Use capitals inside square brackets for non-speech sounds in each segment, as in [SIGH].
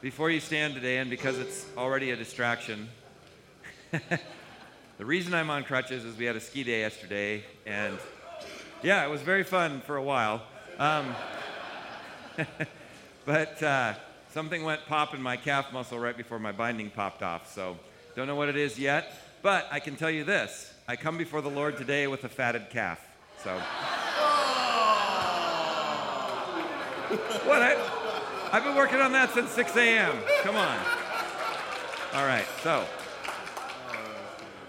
before you stand today, and because it's already a distraction, [LAUGHS] the reason I'm on crutches is we had a ski day yesterday, and yeah, it was very fun for a while. Um, [LAUGHS] but uh, something went pop in my calf muscle right before my binding popped off, so don't know what it is yet. But I can tell you this I come before the Lord today with a fatted calf. So. what? I, I've been working on that since 6 a.m. Come on. All right, so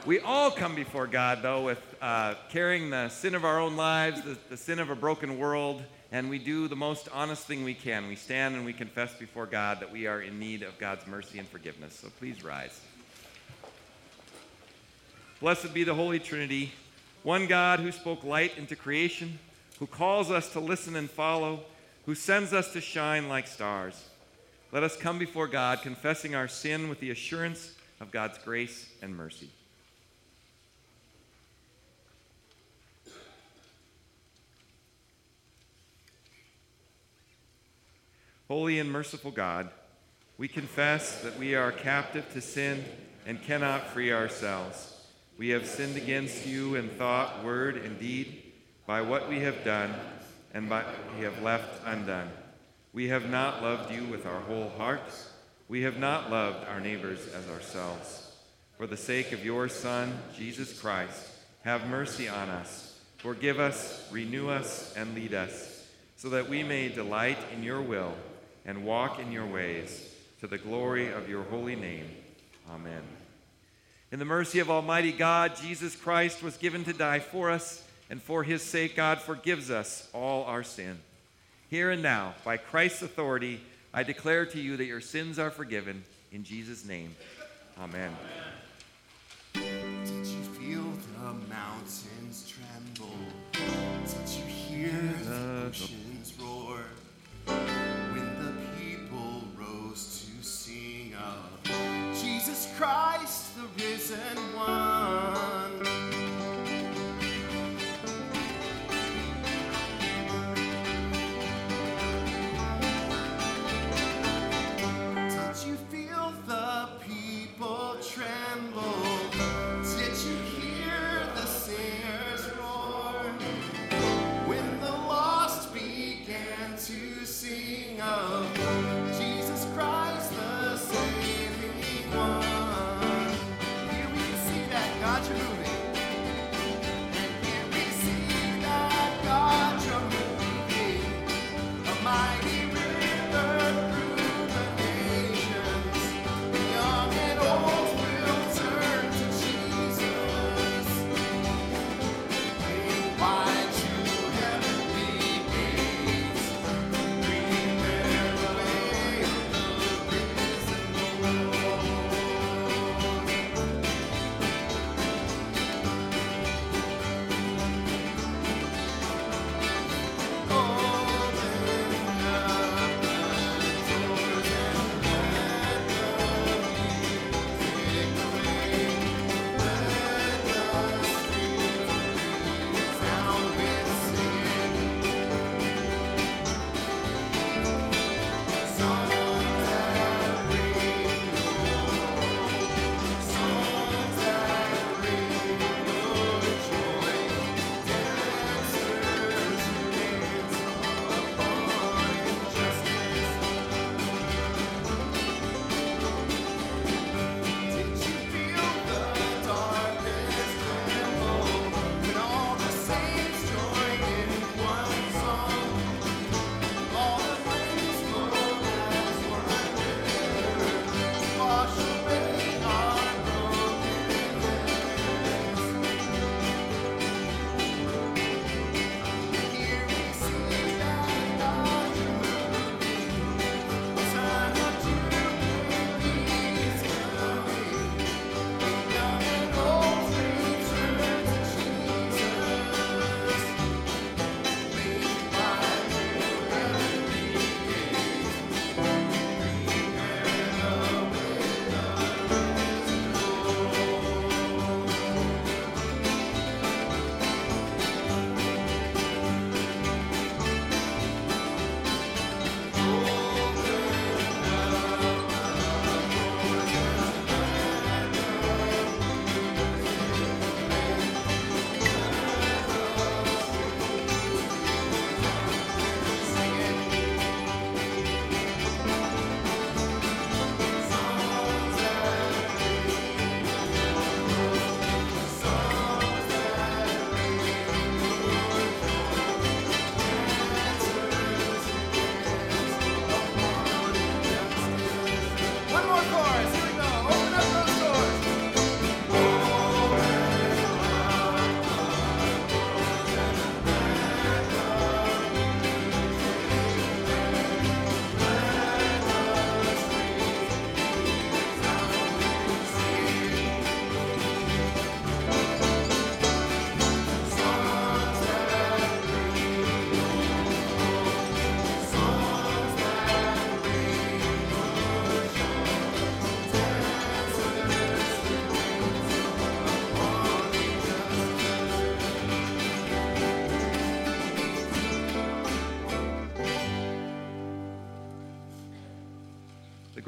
we all come before God, though, with uh, carrying the sin of our own lives, the, the sin of a broken world, and we do the most honest thing we can. We stand and we confess before God that we are in need of God's mercy and forgiveness. So please rise. Blessed be the Holy Trinity, one God who spoke light into creation, who calls us to listen and follow who sends us to shine like stars. Let us come before God, confessing our sin with the assurance of God's grace and mercy. Holy and merciful God, we confess that we are captive to sin and cannot free ourselves. We have sinned against you in thought, word, and deed by what we have done and by, we have left undone. We have not loved you with our whole hearts. We have not loved our neighbors as ourselves. For the sake of your Son, Jesus Christ, have mercy on us. Forgive us, renew us, and lead us, so that we may delight in your will and walk in your ways, to the glory of your holy name. Amen. In the mercy of Almighty God, Jesus Christ was given to die for us and for his sake, God forgives us all our sin. Here and now, by Christ's authority, I declare to you that your sins are forgiven. In Jesus' name, amen. Did you feel the mountains tremble? Did you hear the uh, oceans roar?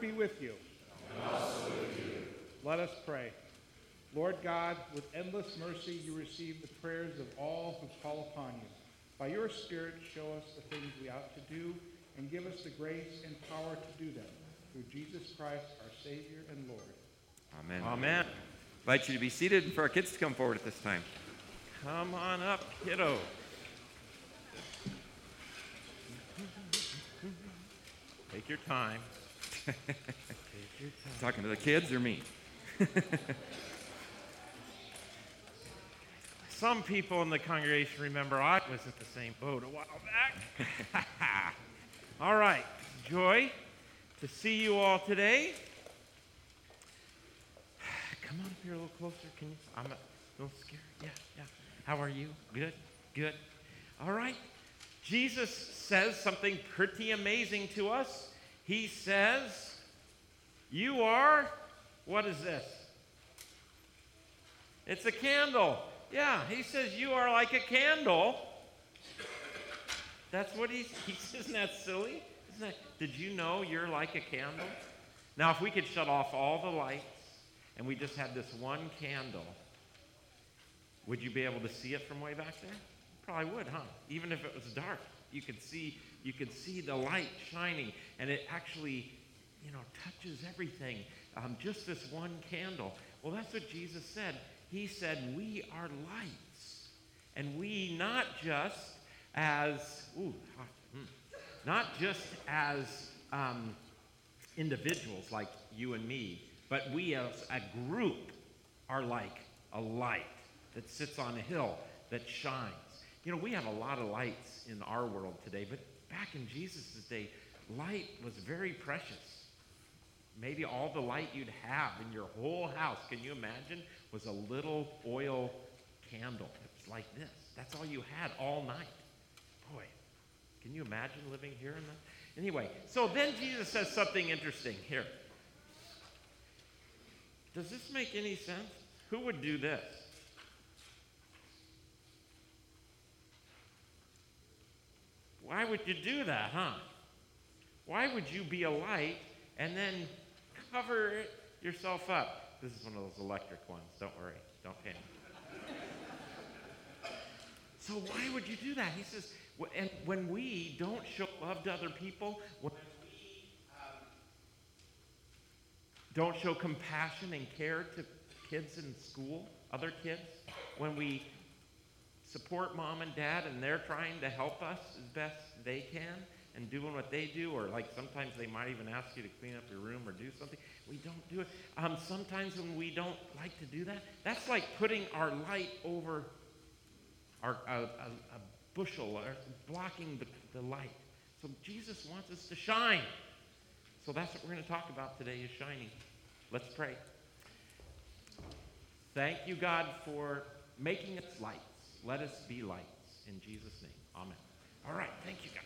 Be with you. Let us pray. Lord God, with endless mercy, you receive the prayers of all who call upon you. By your Spirit, show us the things we ought to do and give us the grace and power to do them. Through Jesus Christ, our Savior and Lord. Amen. Amen. I invite you to be seated and for our kids to come forward at this time. Come on up, kiddo. Take your time. [LAUGHS] Talking to the kids or me? [LAUGHS] Some people in the congregation remember I was at the same boat a while back. [LAUGHS] all right, joy to see you all today. [SIGHS] Come on up here a little closer. Can you? I'm a little scared. Yeah, yeah. How are you? Good, good. All right. Jesus says something pretty amazing to us. He says, You are, what is this? It's a candle. Yeah, he says, You are like a candle. That's what [LAUGHS] he says, Isn't that silly? Isn't that, did you know you're like a candle? Now, if we could shut off all the lights and we just had this one candle, would you be able to see it from way back there? Probably would, huh? Even if it was dark, you could see you can see the light shining, and it actually, you know, touches everything. Um, just this one candle. Well, that's what Jesus said. He said, "We are lights, and we not just as ooh, hmm, not just as um, individuals like you and me, but we as a group are like a light that sits on a hill that shines. You know, we have a lot of lights in our world today, but back in Jesus' day, light was very precious. Maybe all the light you'd have in your whole house, can you imagine, was a little oil candle. It was like this. That's all you had all night. Boy, can you imagine living here in that? Anyway, so then Jesus says something interesting here. Does this make any sense? Who would do this? Why would you do that, huh? Why would you be a light and then cover yourself up? This is one of those electric ones. Don't worry. Don't panic. so why would you do that? He says, and when we don't show love to other people, when we um, don't show compassion and care to kids in school, other kids, when we support mom and dad and they're trying to help us as best they can and doing what they do, or like sometimes they might even ask you to clean up your room or do something. We don't do it. Um, sometimes when we don't like to do that, that's like putting our light over our, a, a, a bushel or blocking the, the light. So Jesus wants us to shine. So that's what we're going to talk about today is shining. Let's pray. Thank you, God, for making us lights. Let us be lights. In Jesus' name. Amen. All right. Thank you, guys.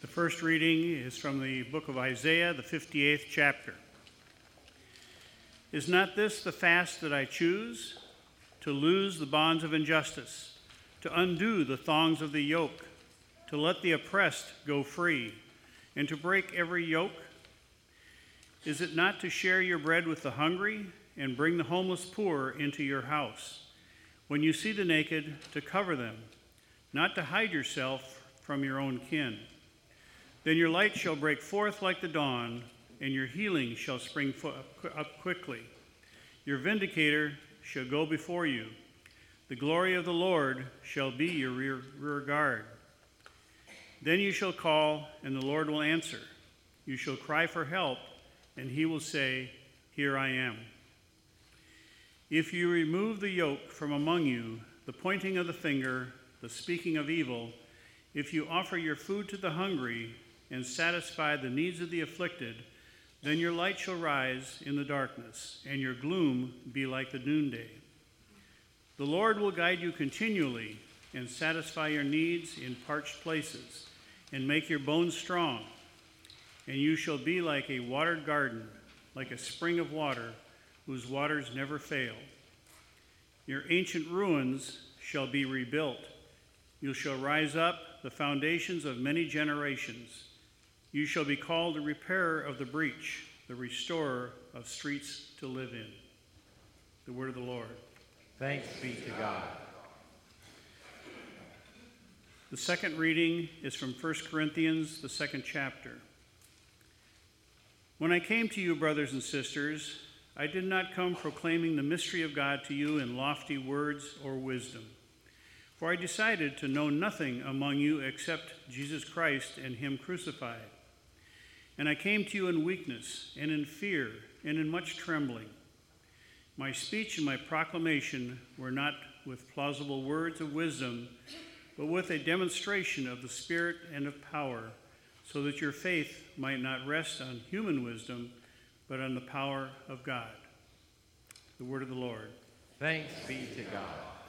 The first reading is from the book of Isaiah, the 58th chapter. Is not this the fast that I choose? To loose the bonds of injustice, to undo the thongs of the yoke, to let the oppressed go free, and to break every yoke? Is it not to share your bread with the hungry and bring the homeless poor into your house? When you see the naked, to cover them, not to hide yourself from your own kin. Then your light shall break forth like the dawn, and your healing shall spring up quickly. Your vindicator shall go before you. The glory of the Lord shall be your rear, rear guard. Then you shall call, and the Lord will answer. You shall cry for help, and he will say, Here I am. If you remove the yoke from among you, the pointing of the finger, the speaking of evil, if you offer your food to the hungry and satisfy the needs of the afflicted, then your light shall rise in the darkness, and your gloom be like the noonday. The Lord will guide you continually and satisfy your needs in parched places, and make your bones strong. And you shall be like a watered garden, like a spring of water whose waters never fail. Your ancient ruins shall be rebuilt. You shall rise up, the foundations of many generations. You shall be called the repairer of the breach, the restorer of streets to live in. The word of the Lord. Thanks be to God. The second reading is from 1 Corinthians, the second chapter. When I came to you, brothers and sisters, I did not come proclaiming the mystery of God to you in lofty words or wisdom. For I decided to know nothing among you except Jesus Christ and Him crucified. And I came to you in weakness and in fear and in much trembling. My speech and my proclamation were not with plausible words of wisdom, but with a demonstration of the Spirit and of power, so that your faith might not rest on human wisdom, but on the power of God. The word of the Lord. Thanks be to God.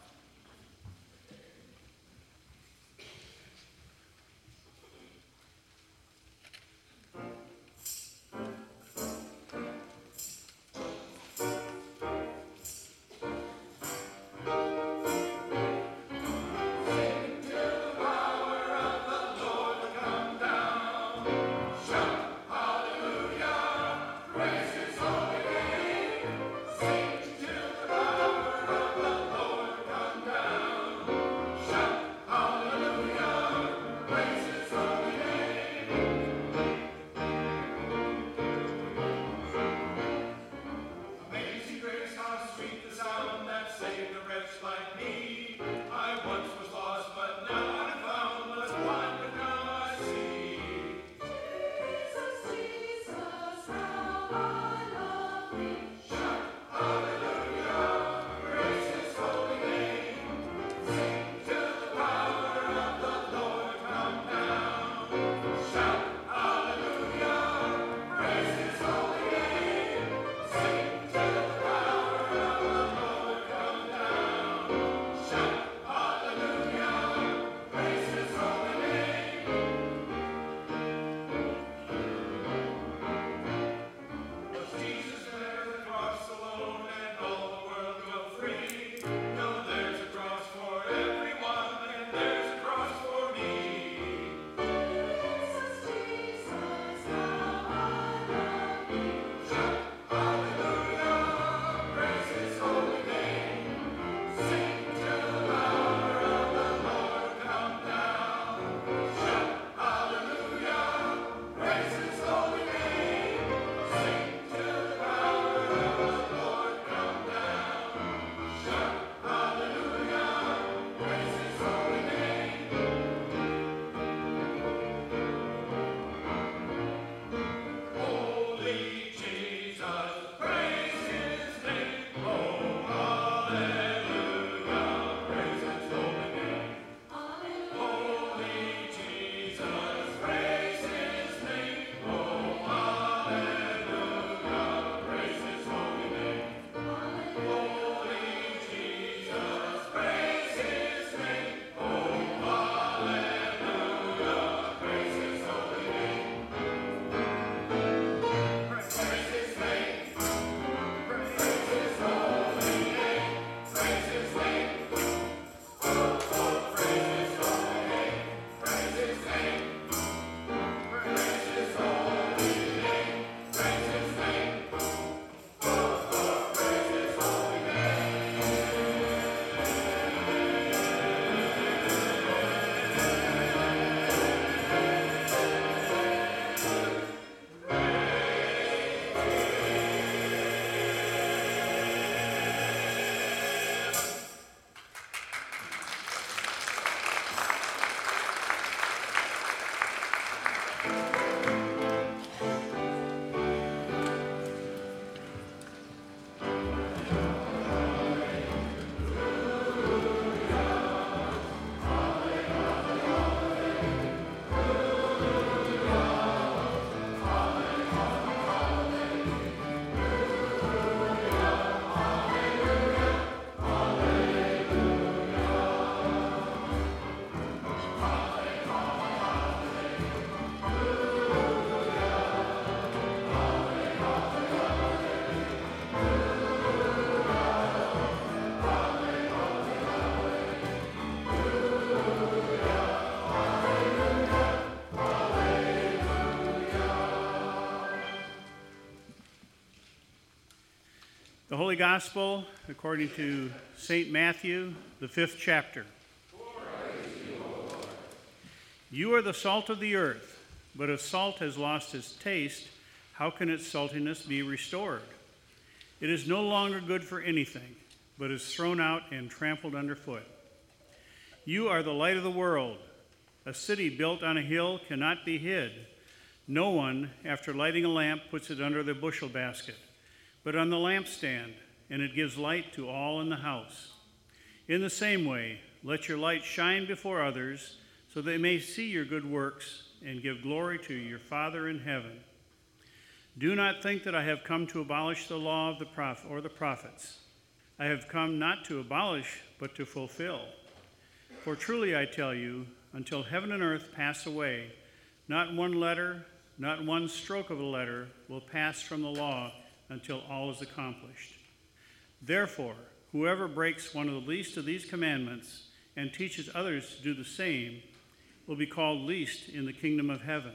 The Holy Gospel according to St. Matthew, the fifth chapter. You are the salt of the earth, but if salt has lost its taste, how can its saltiness be restored? It is no longer good for anything, but is thrown out and trampled underfoot. You are the light of the world. A city built on a hill cannot be hid. No one, after lighting a lamp, puts it under the bushel basket but on the lampstand, and it gives light to all in the house. In the same way, let your light shine before others, so they may see your good works and give glory to your Father in heaven. Do not think that I have come to abolish the law of the prophet or the prophets. I have come not to abolish, but to fulfill. For truly I tell you, until heaven and earth pass away, not one letter, not one stroke of a letter will pass from the law until all is accomplished. Therefore, whoever breaks one of the least of these commandments and teaches others to do the same will be called least in the kingdom of heaven.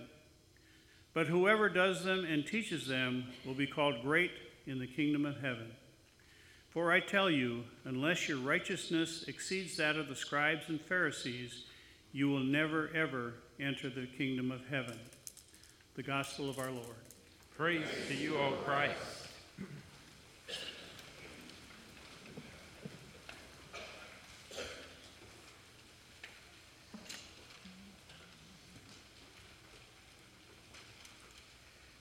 But whoever does them and teaches them will be called great in the kingdom of heaven. For I tell you, unless your righteousness exceeds that of the scribes and Pharisees, you will never, ever enter the kingdom of heaven. The gospel of our Lord. Praise to you, O Christ.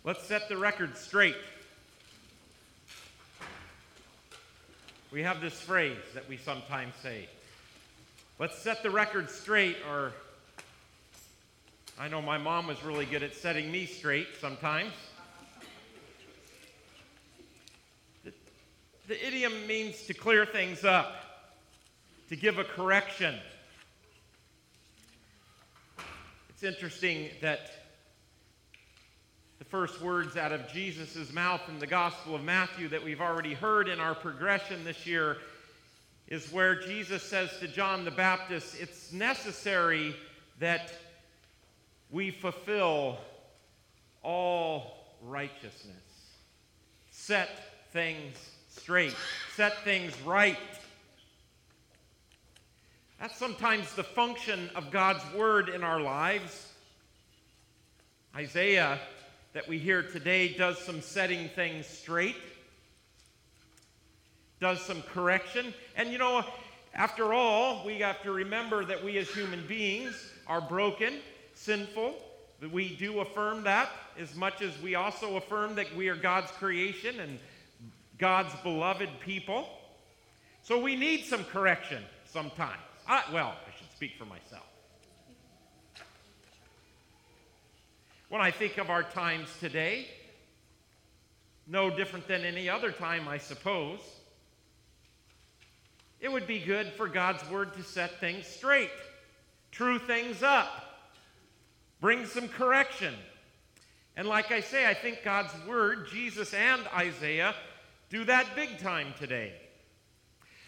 Let's set the record straight. We have this phrase that we sometimes say. Let's set the record straight, or I know my mom was really good at setting me straight sometimes. The, the idiom means to clear things up, to give a correction. It's interesting that first words out of Jesus' mouth in the Gospel of Matthew that we've already heard in our progression this year is where Jesus says to John the Baptist, It's necessary that we fulfill all righteousness, set things straight, set things right. That's sometimes the function of God's Word in our lives. Isaiah that we hear today does some setting things straight, does some correction. And you know, after all, we have to remember that we as human beings are broken, sinful. We do affirm that as much as we also affirm that we are God's creation and God's beloved people. So we need some correction sometimes. I, well, I should speak for myself. When I think of our times today. No different than any other time, I suppose. It would be good for God's Word to set things straight, true things up, bring some correction. And like I say, I think God's Word, Jesus and Isaiah, do that big time today.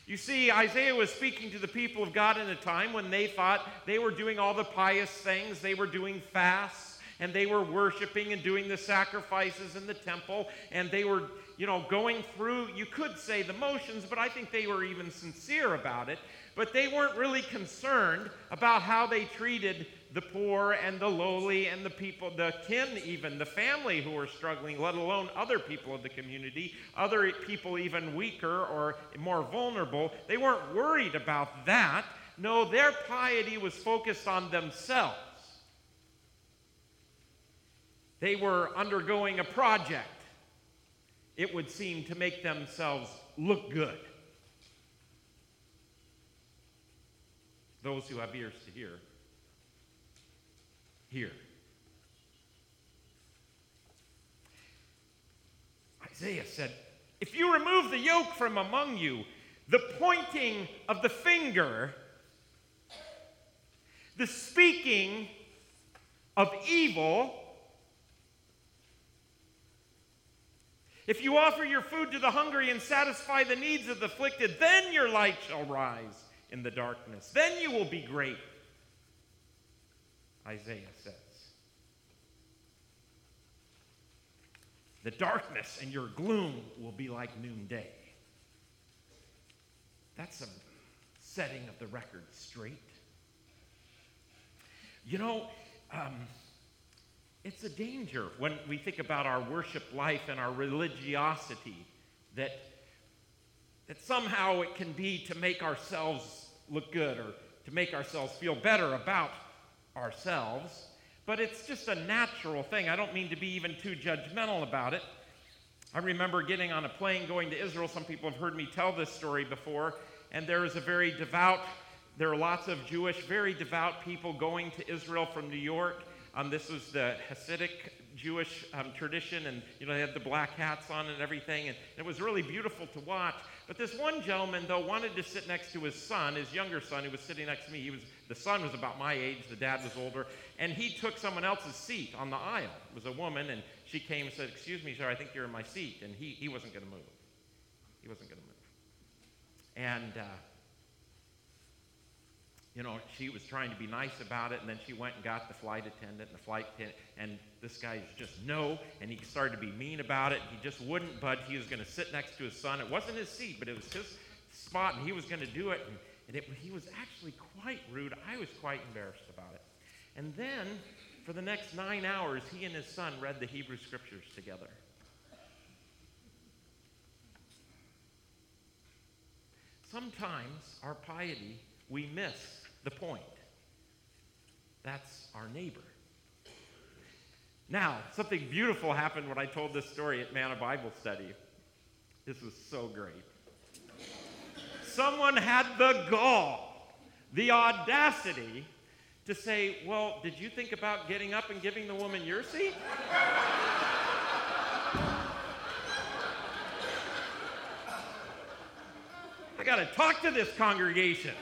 You see, Isaiah was speaking to the people of God in a time when they thought they were doing all the pious things, they were doing fasts and they were worshiping and doing the sacrifices in the temple, and they were, you know, going through, you could say the motions, but I think they were even sincere about it. But they weren't really concerned about how they treated the poor and the lowly and the people, the kin, even the family who were struggling, let alone other people of the community, other people even weaker or more vulnerable. They weren't worried about that. No, their piety was focused on themselves. They were undergoing a project, it would seem, to make themselves look good. Those who have ears to hear, hear. Isaiah said, If you remove the yoke from among you, the pointing of the finger, the speaking of evil, If you offer your food to the hungry and satisfy the needs of the afflicted, then your light shall rise in the darkness. Then you will be great. Isaiah says. The darkness and your gloom will be like noonday. That's a setting of the record straight. You know, um, it's a danger when we think about our worship life and our religiosity that, that somehow it can be to make ourselves look good or to make ourselves feel better about ourselves. But it's just a natural thing. I don't mean to be even too judgmental about it. I remember getting on a plane going to Israel. Some people have heard me tell this story before. And there is a very devout, there are lots of Jewish, very devout people going to Israel from New York. Um, this was the Hasidic Jewish um, tradition, and you know they had the black hats on and everything, and it was really beautiful to watch. But this one gentleman, though, wanted to sit next to his son, his younger son, who was sitting next to me. He was the son was about my age, the dad was older, and he took someone else's seat on the aisle. It was a woman, and she came and said, "Excuse me, sir, I think you're in my seat," and he he wasn't going to move. He wasn't going to move, and. Uh, you know, she was trying to be nice about it, and then she went and got the flight attendant, and the flight attendant, and this guy's just no, and he started to be mean about it. He just wouldn't budge. He was going to sit next to his son. It wasn't his seat, but it was his spot, and he was going to do it. And, and it, he was actually quite rude. I was quite embarrassed about it. And then, for the next nine hours, he and his son read the Hebrew Scriptures together. Sometimes our piety, we miss the point. That's our neighbor. Now, something beautiful happened when I told this story at Manna Bible Study. This was so great. Someone had the gall, the audacity to say, Well, did you think about getting up and giving the woman your seat? I got to talk to this congregation.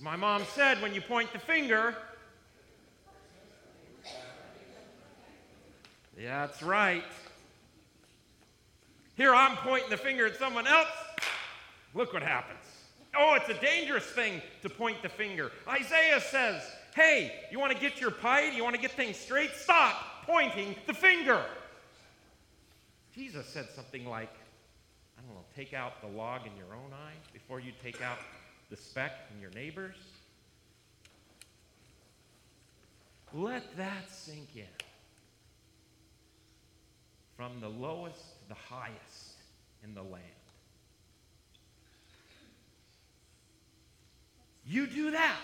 As my mom said, when you point the finger, yeah, that's right. Here I'm pointing the finger at someone else. Look what happens. Oh, it's a dangerous thing to point the finger. Isaiah says, hey, you want to get your piety? You want to get things straight? Stop pointing the finger. Jesus said something like, I don't know, take out the log in your own eye before you take out the speck in your neighbor's. Let that sink in. From the lowest to the highest in the land. You do that.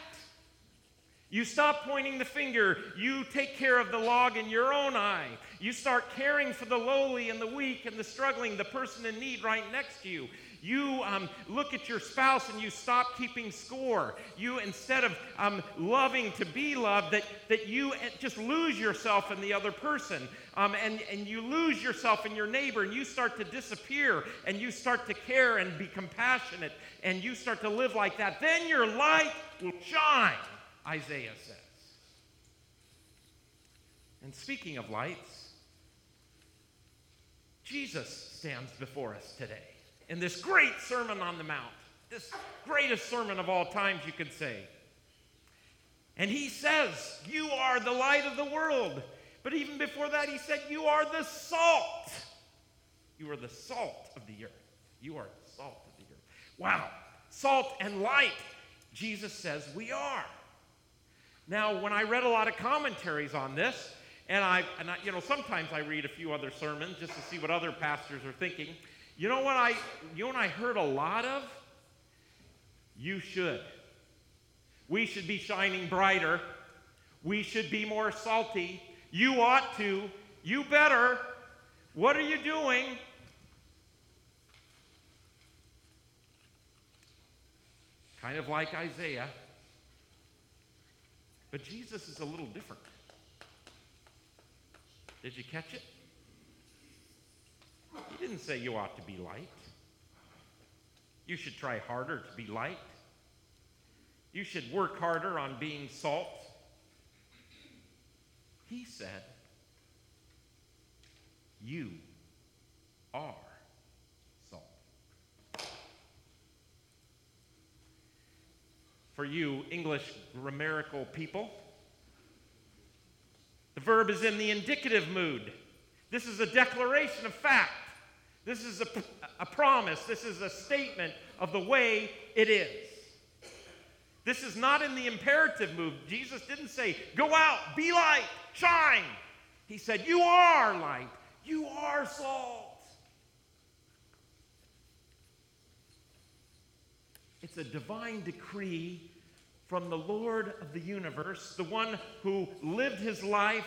You stop pointing the finger. You take care of the log in your own eye. You start caring for the lowly and the weak and the struggling, the person in need right next to you. You um, look at your spouse and you stop keeping score. You, instead of um, loving to be loved, that, that you eh, just lose yourself in the other person. Um, and, and you lose yourself in your neighbor and you start to disappear and you start to care and be compassionate and you start to live like that. Then your light will shine, Isaiah says. And speaking of lights, Jesus stands before us today in this great Sermon on the Mount, this greatest sermon of all times, you could say. And he says, You are the light of the world. But even before that, he said, You are the salt. You are the salt of the earth. You are the salt of the earth. Wow. Salt and light, Jesus says we are. Now, when I read a lot of commentaries on this, and I, and I, you know, sometimes I read a few other sermons just to see what other pastors are thinking. You know what I, you know what I heard a lot of? You should. We should be shining brighter. We should be more salty. You ought to. You better. What are you doing? Kind of like Isaiah. But Jesus is a little different. Did you catch it? He didn't say you ought to be light. You should try harder to be light. You should work harder on being salt. He said, You are salt. For you English grammatical people, the verb is in the indicative mood. This is a declaration of fact. This is a, a promise. This is a statement of the way it is. This is not in the imperative mood. Jesus didn't say, Go out, be light, shine. He said, You are light, you are salt. It's a divine decree from the Lord of the universe, the one who lived his life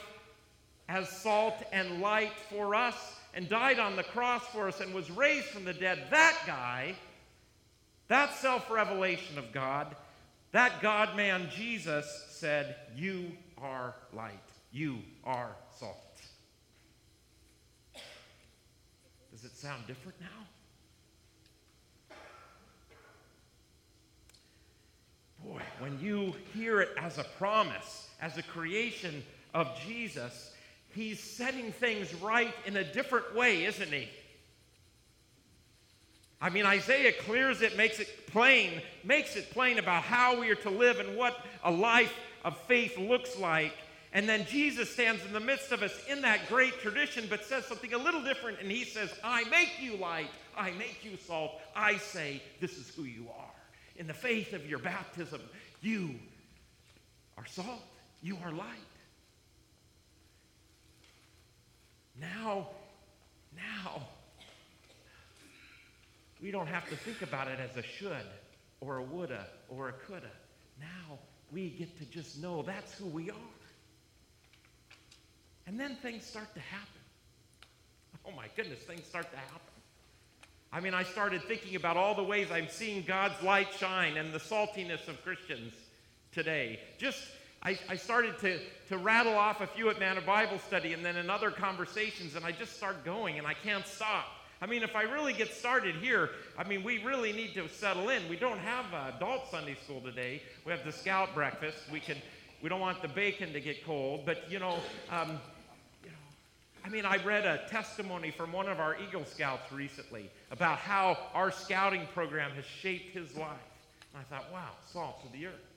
as salt and light for us and died on the cross for us and was raised from the dead. That guy, that self revelation of God, that God man Jesus said, You are light, you are salt. Does it sound different now? Boy, when you hear it as a promise, as a creation of Jesus, he's setting things right in a different way, isn't he? I mean, Isaiah clears it, makes it plain, makes it plain about how we are to live and what a life of faith looks like. And then Jesus stands in the midst of us in that great tradition, but says something a little different. And he says, I make you light, I make you salt. I say, this is who you are. In the faith of your baptism, you are salt, you are light. Now, now, we don't have to think about it as a should or a woulda or a coulda. Now we get to just know that's who we are. And then things start to happen. Oh my goodness, things start to happen. I mean, I started thinking about all the ways I'm seeing God's light shine and the saltiness of Christians today. Just I, I, started to, to rattle off a few at Man of Bible Study and then in other conversations, and I just start going and I can't stop. I mean, if I really get started here, I mean, we really need to settle in. We don't have adult Sunday school today. We have the scout breakfast. We can, we don't want the bacon to get cold, but you know, um, you know, I mean, I read a testimony from one of our Eagle Scouts recently about how our scouting program has shaped his life. And I thought, wow, salt of the earth.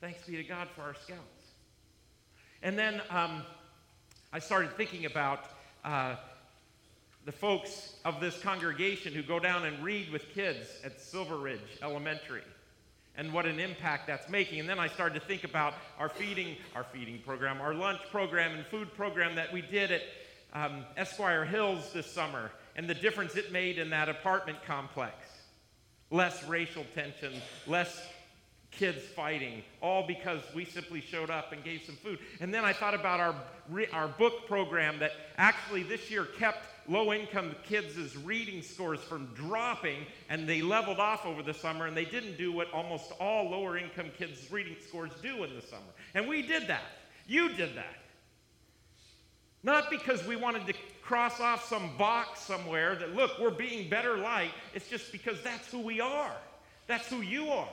Thanks be to God for our scouts. And then um, I started thinking about uh, the folks of this congregation who go down and read with kids at Silver Ridge Elementary and what an impact that's making. And then I started to think about our feeding, our feeding program, our lunch program and food program that we did at um, Esquire Hills this summer and the difference it made in that apartment complex. Less racial tension, less kids fighting, all because we simply showed up and gave some food. And then I thought about our, our book program that actually this year kept low income kids' reading scores from dropping, and they leveled off over the summer, and they didn't do what almost all lower income kids' reading scores do in the summer. And we did that. You did that. Not because we wanted to cross off some box somewhere that, look, we're being better light. It's just because that's who we are. That's who you are.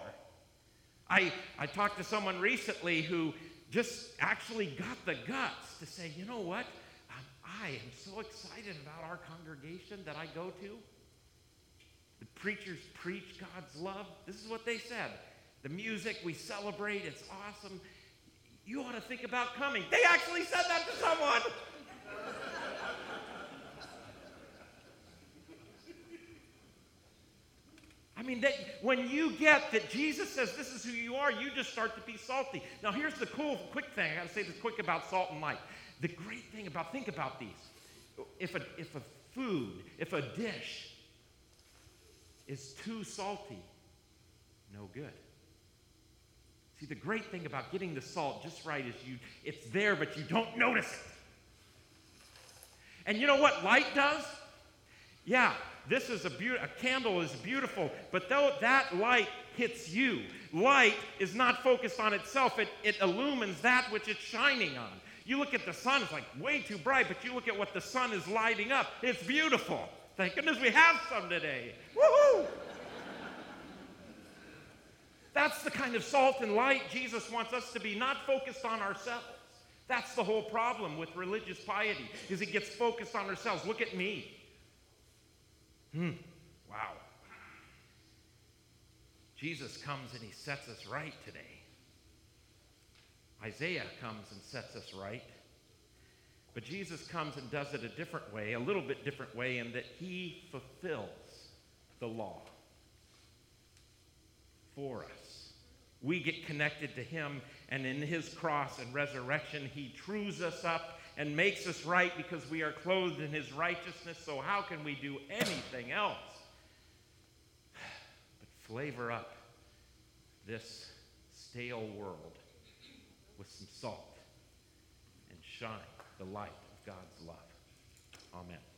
I, I talked to someone recently who just actually got the guts to say, you know what? Um, I am so excited about our congregation that I go to. The preachers preach God's love. This is what they said. The music, we celebrate, it's awesome. You ought to think about coming. They actually said that to someone. I mean, that when you get that Jesus says this is who you are, you just start to be salty. Now, here's the cool, quick thing. I got to say this quick about salt and light. The great thing about, think about these. If a, if a food, if a dish is too salty, no good. See, the great thing about getting the salt just right is you, it's there, but you don't notice it. And you know what light does? Yeah, this is a, be- a candle is beautiful, but though that light hits you, light is not focused on itself. It, it illumines that which it's shining on. You look at the sun, it's like way too bright, but you look at what the sun is lighting up, it's beautiful. Thank goodness we have some today. Woohoo! That's the kind of salt and light Jesus wants us to be, not focused on ourselves. That's the whole problem with religious piety, is it gets focused on ourselves. Look at me. Hmm. Wow. Jesus comes and he sets us right today. Isaiah comes and sets us right. But Jesus comes and does it a different way, a little bit different way, in that he fulfills the law for us. We get connected to him, and in his cross and resurrection, he trues us up and makes us right because we are clothed in his righteousness. So, how can we do anything else but flavor up this stale world with some salt and shine the light of God's love? Amen.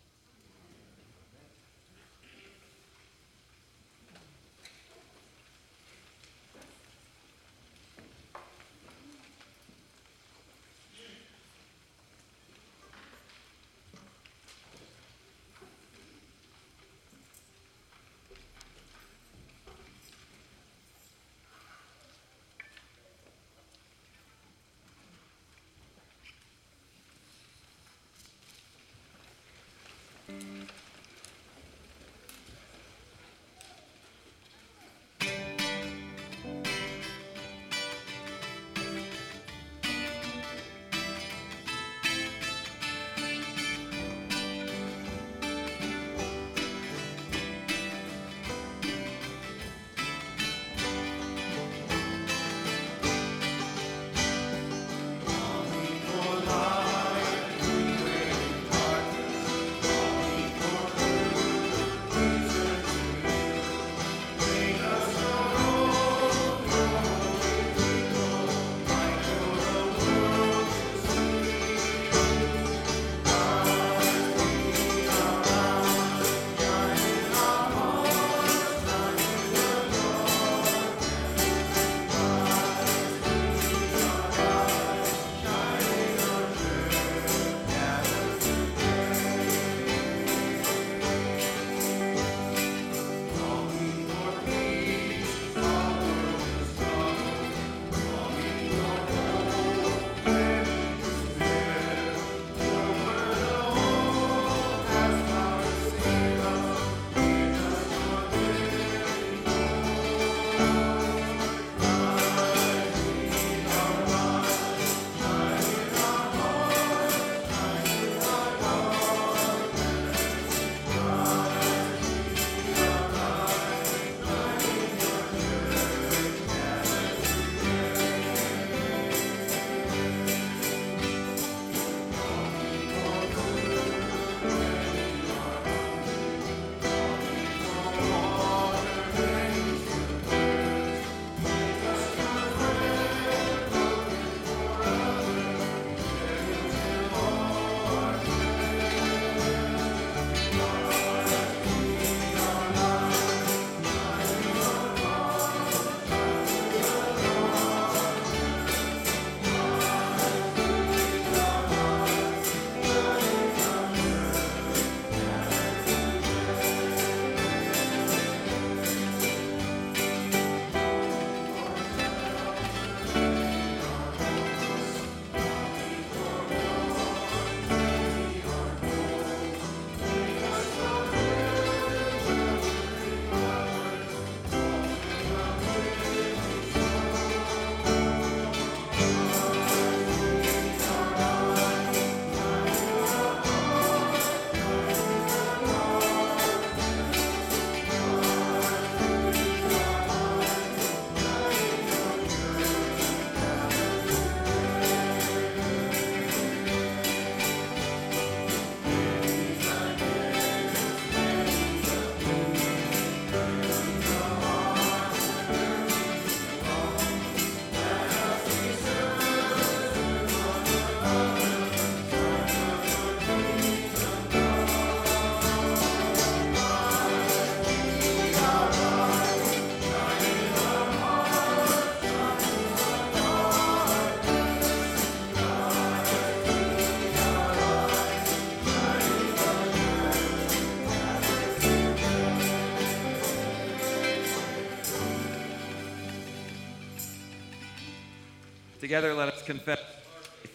Together, let us confess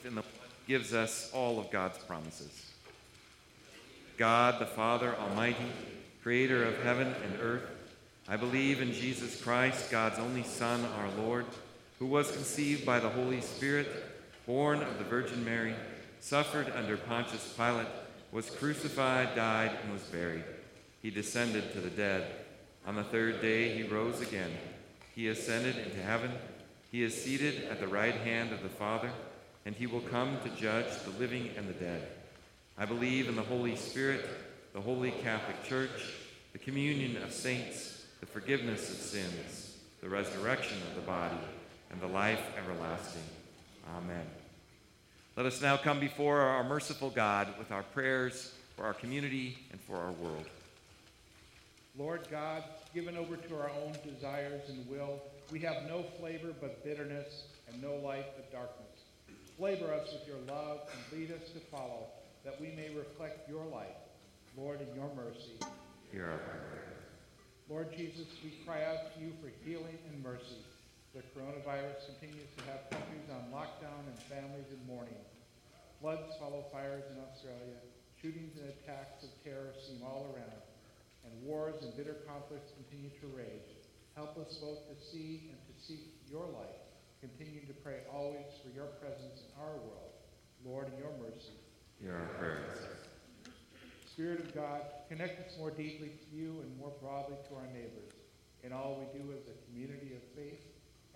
in the gives us all of God's promises. God, the Father Almighty, creator of heaven and earth, I believe in Jesus Christ, God's only Son, our Lord, who was conceived by the Holy Spirit, born of the Virgin Mary, suffered under Pontius Pilate, was crucified, died, and was buried. He descended to the dead. On the third day he rose again. He ascended into heaven. He is seated at the right hand of the Father, and he will come to judge the living and the dead. I believe in the Holy Spirit, the holy Catholic Church, the communion of saints, the forgiveness of sins, the resurrection of the body, and the life everlasting. Amen. Let us now come before our merciful God with our prayers for our community and for our world. Lord God, given over to our own desires and will, we have no flavor but bitterness and no light but darkness. Flavor us with your love and lead us to follow, that we may reflect your light. Lord, in your mercy. Hear our prayer. Lord Jesus, we cry out to you for healing and mercy. The coronavirus continues to have countries on lockdown and families in mourning. Floods follow fires in Australia. Shootings and attacks of terror seem all around. And wars and bitter conflicts continue to rage. Help us both to see and to seek your light. Continue to pray always for your presence in our world. Lord, in your mercy. Hear our prayers. Spirit of God, connect us more deeply to you and more broadly to our neighbors. In all we do as a community of faith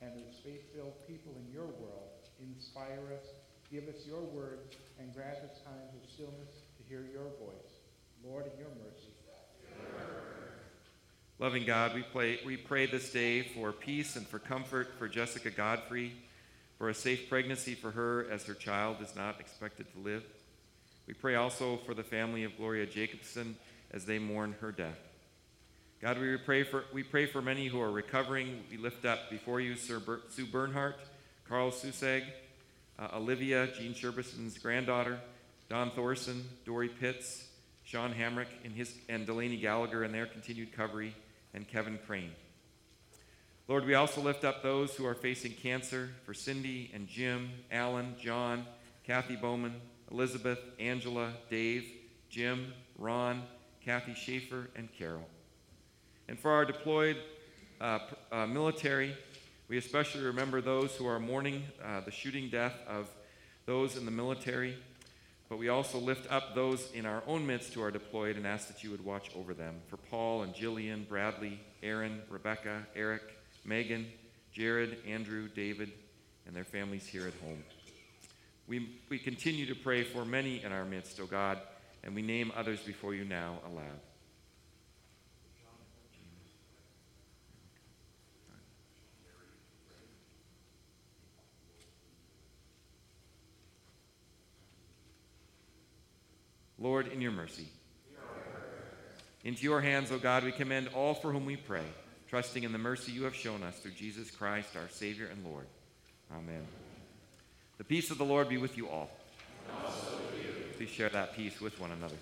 and as faith-filled people in your world, inspire us, give us your word, and grant us times of stillness to hear your voice. Lord, in your mercy. Loving God, we, we pray this day for peace and for comfort for Jessica Godfrey, for a safe pregnancy for her as her child is not expected to live. We pray also for the family of Gloria Jacobson as they mourn her death. God, we pray for, we pray for many who are recovering. We lift up before you Sir Ber, Sue Bernhardt, Carl Suseg, uh, Olivia, Jean Sherbison's granddaughter, Don Thorson, Dory Pitts, Sean Hamrick, and, his, and Delaney Gallagher and their continued recovery, and Kevin Crane. Lord, we also lift up those who are facing cancer for Cindy and Jim, Alan, John, Kathy Bowman, Elizabeth, Angela, Dave, Jim, Ron, Kathy Schaefer, and Carol. And for our deployed uh, uh, military, we especially remember those who are mourning uh, the shooting death of those in the military. But we also lift up those in our own midst who are deployed and ask that you would watch over them. For Paul and Jillian, Bradley, Aaron, Rebecca, Eric, Megan, Jared, Andrew, David, and their families here at home. We, we continue to pray for many in our midst, O God, and we name others before you now aloud. Lord, in your mercy. Into your hands, O God, we commend all for whom we pray, trusting in the mercy you have shown us through Jesus Christ, our Savior and Lord. Amen. The peace of the Lord be with you all. Please share that peace with one another.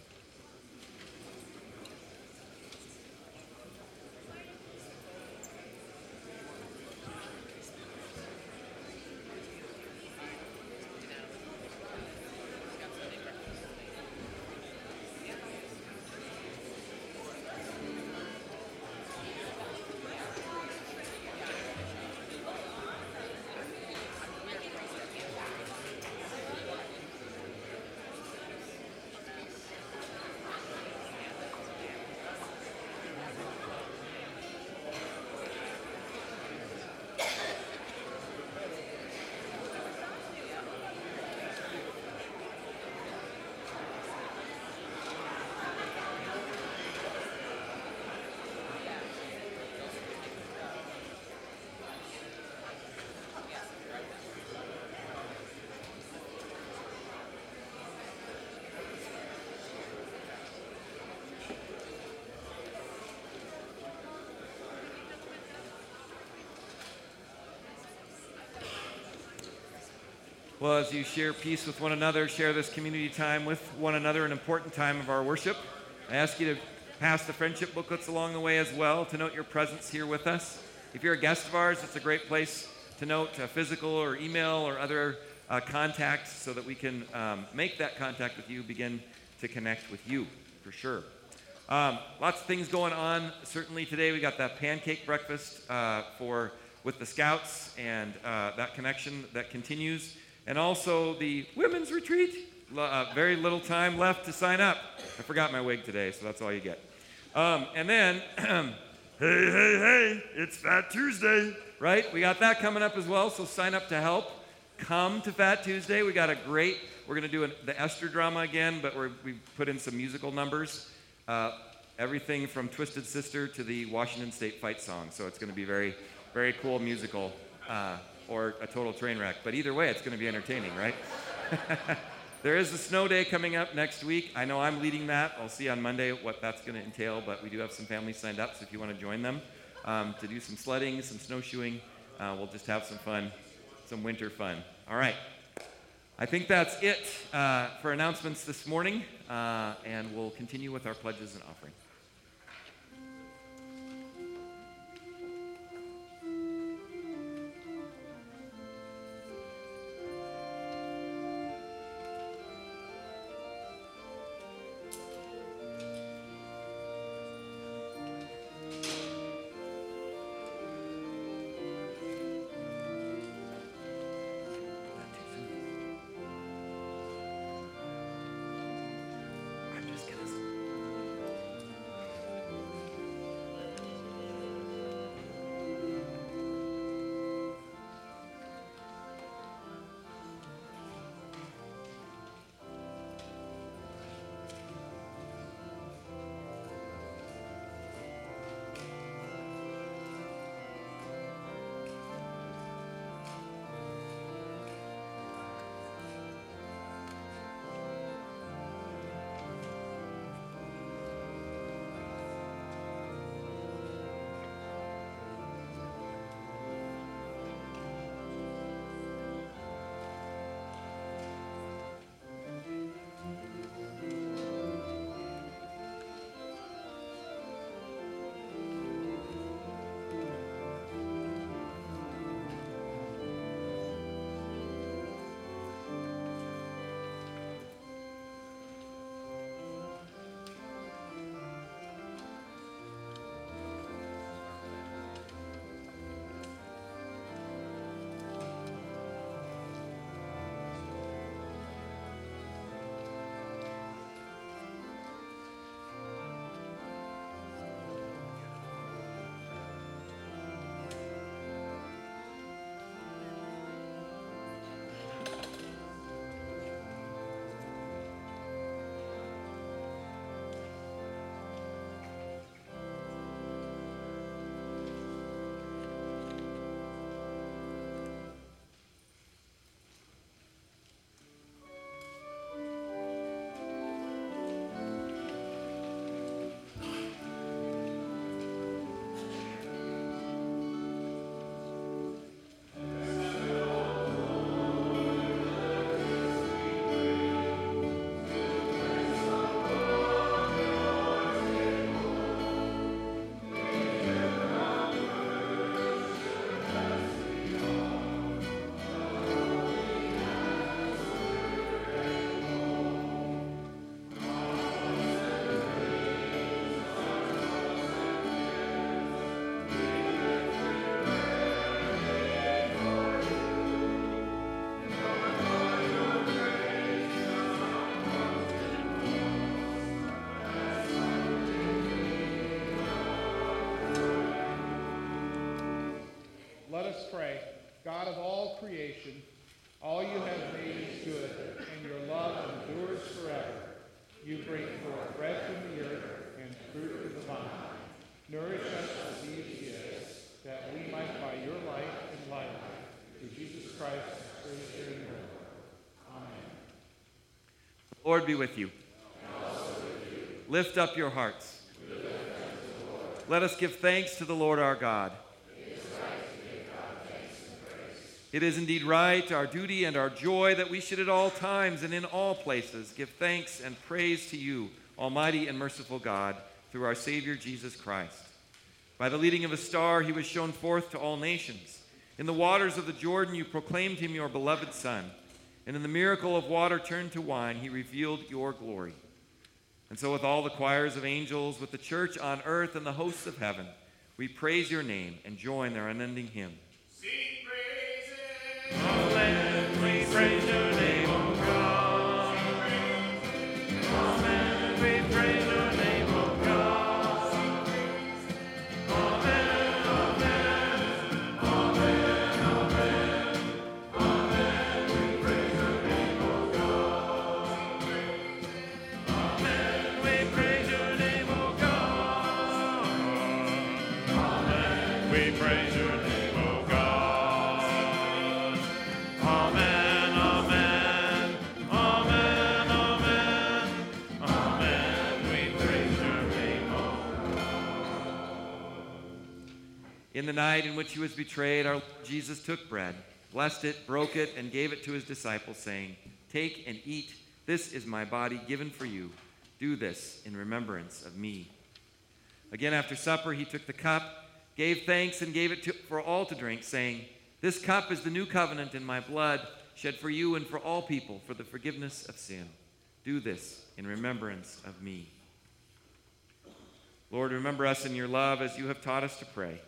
Well, as you share peace with one another, share this community time with one another, an important time of our worship, I ask you to pass the friendship booklets along the way as well to note your presence here with us. If you're a guest of ours, it's a great place to note physical or email or other uh, contacts so that we can um, make that contact with you, begin to connect with you for sure. Um, lots of things going on. Certainly today we got that pancake breakfast uh, for with the scouts and uh, that connection that continues and also the women's retreat. Uh, very little time left to sign up. I forgot my wig today, so that's all you get. Um, and then, [CLEARS THROAT] hey, hey, hey, it's Fat Tuesday, right? We got that coming up as well, so sign up to help. Come to Fat Tuesday. We got a great, we're going to do an, the Esther drama again, but we put in some musical numbers. Uh, everything from Twisted Sister to the Washington State fight song. So it's going to be very, very cool musical uh, or a total train wreck. But either way, it's going to be entertaining, right? [LAUGHS] there is a snow day coming up next week. I know I'm leading that. I'll see on Monday what that's going to entail, but we do have some families signed up, so if you want to join them um, to do some sledding, some snowshoeing, uh, we'll just have some fun, some winter fun. All right. I think that's it uh, for announcements this morning, uh, and we'll continue with our pledges and offering. Us pray. God of all creation, all you have made is good, and your love endures forever. You bring forth bread from the earth and fruit from the vine. Nourish us with these gifts, that we might by your life and life, through Jesus Christ, our Savior and Lord. Amen. Lord be with you. Lift up your hearts. Let us give thanks to the Lord our God. It is indeed right, our duty and our joy, that we should at all times and in all places give thanks and praise to you, Almighty and merciful God, through our Savior Jesus Christ. By the leading of a star, he was shown forth to all nations. In the waters of the Jordan, you proclaimed him your beloved Son. And in the miracle of water turned to wine, he revealed your glory. And so, with all the choirs of angels, with the church on earth and the hosts of heaven, we praise your name and join their unending hymn. Me praise in the night in which he was betrayed, our Lord Jesus took bread, blessed it, broke it, and gave it to his disciples, saying, Take and eat. This is my body given for you. Do this in remembrance of me. Again, after supper, he took the cup, gave thanks, and gave it to, for all to drink, saying, This cup is the new covenant in my blood, shed for you and for all people for the forgiveness of sin. Do this in remembrance of me. Lord, remember us in your love as you have taught us to pray.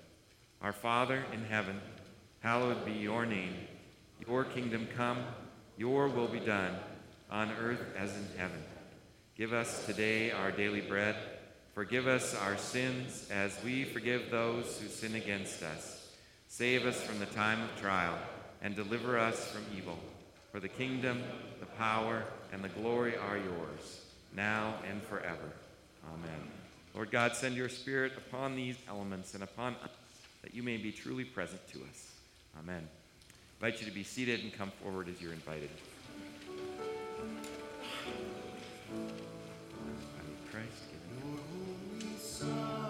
Our Father in heaven, hallowed be your name. Your kingdom come, your will be done, on earth as in heaven. Give us today our daily bread. Forgive us our sins as we forgive those who sin against us. Save us from the time of trial and deliver us from evil. For the kingdom, the power, and the glory are yours, now and forever. Amen. Lord God, send your Spirit upon these elements and upon us that you may be truly present to us. Amen. I invite you to be seated and come forward as you're invited. Christ, given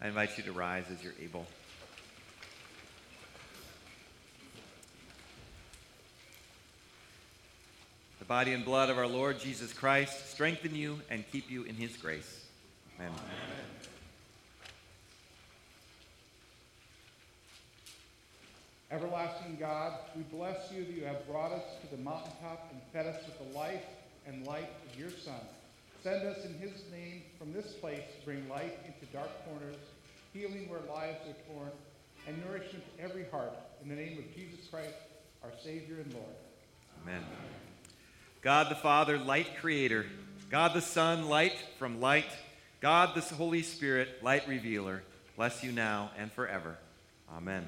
I invite you to rise as you're able. The body and blood of our Lord Jesus Christ strengthen you and keep you in his grace. Amen. Everlasting God, we bless you that you have brought us to the mountaintop and fed us with the life and light of your Son. Send us in his name from this place to bring light into dark corners, healing where lives are torn, and nourishment to every heart. In the name of Jesus Christ, our Savior and Lord. Amen. God the Father, light creator. God the Son, light from light. God the Holy Spirit, light revealer. Bless you now and forever. Amen.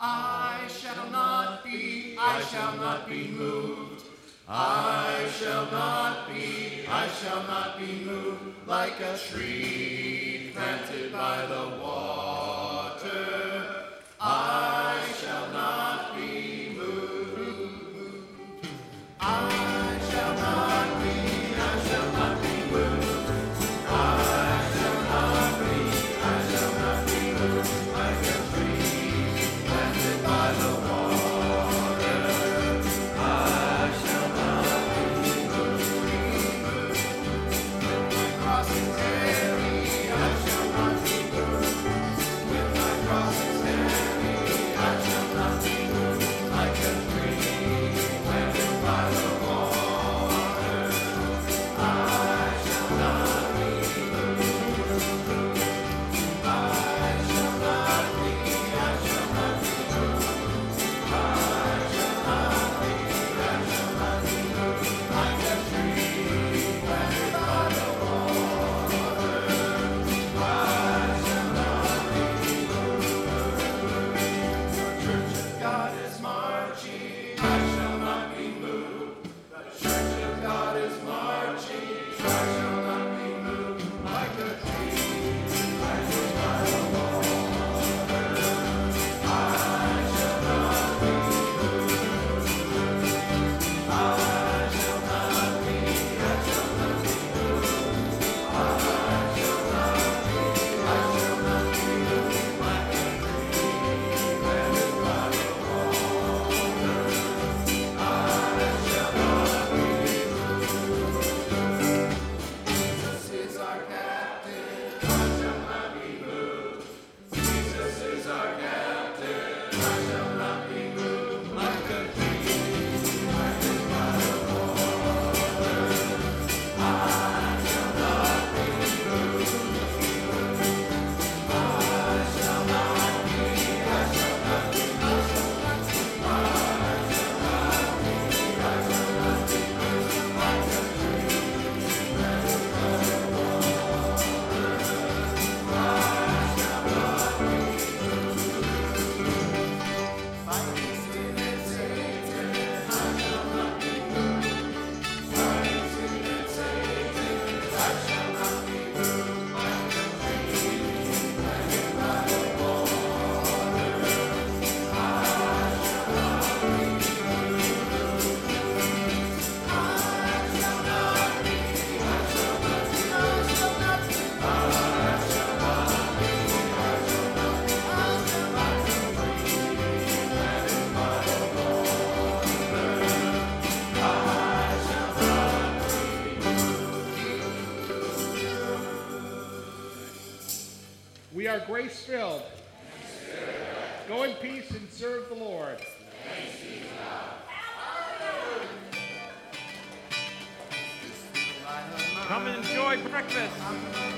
I shall not be, I shall not be moved. I shall not be, I shall not be moved like a tree planted by the water. Are grace filled. Go in peace and serve the Lord. Come and enjoy breakfast.